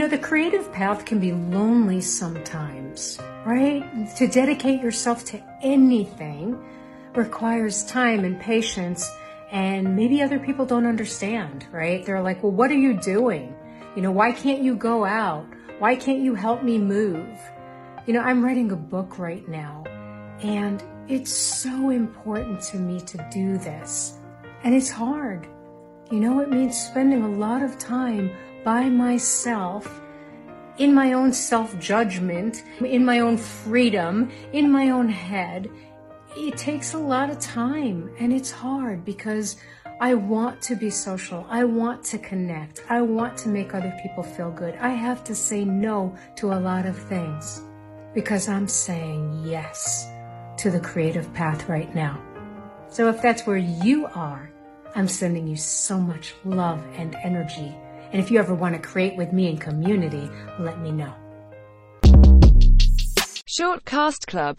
You know, the creative path can be lonely sometimes, right? To dedicate yourself to anything requires time and patience, and maybe other people don't understand, right? They're like, well, what are you doing? You know, why can't you go out? Why can't you help me move? You know, I'm writing a book right now, and it's so important to me to do this. And it's hard. You know, it means spending a lot of time by myself in my own self judgment, in my own freedom, in my own head. It takes a lot of time and it's hard because I want to be social. I want to connect. I want to make other people feel good. I have to say no to a lot of things because I'm saying yes to the creative path right now. So if that's where you are, I'm sending you so much love and energy. And if you ever want to create with me in community, let me know. Short Cast Club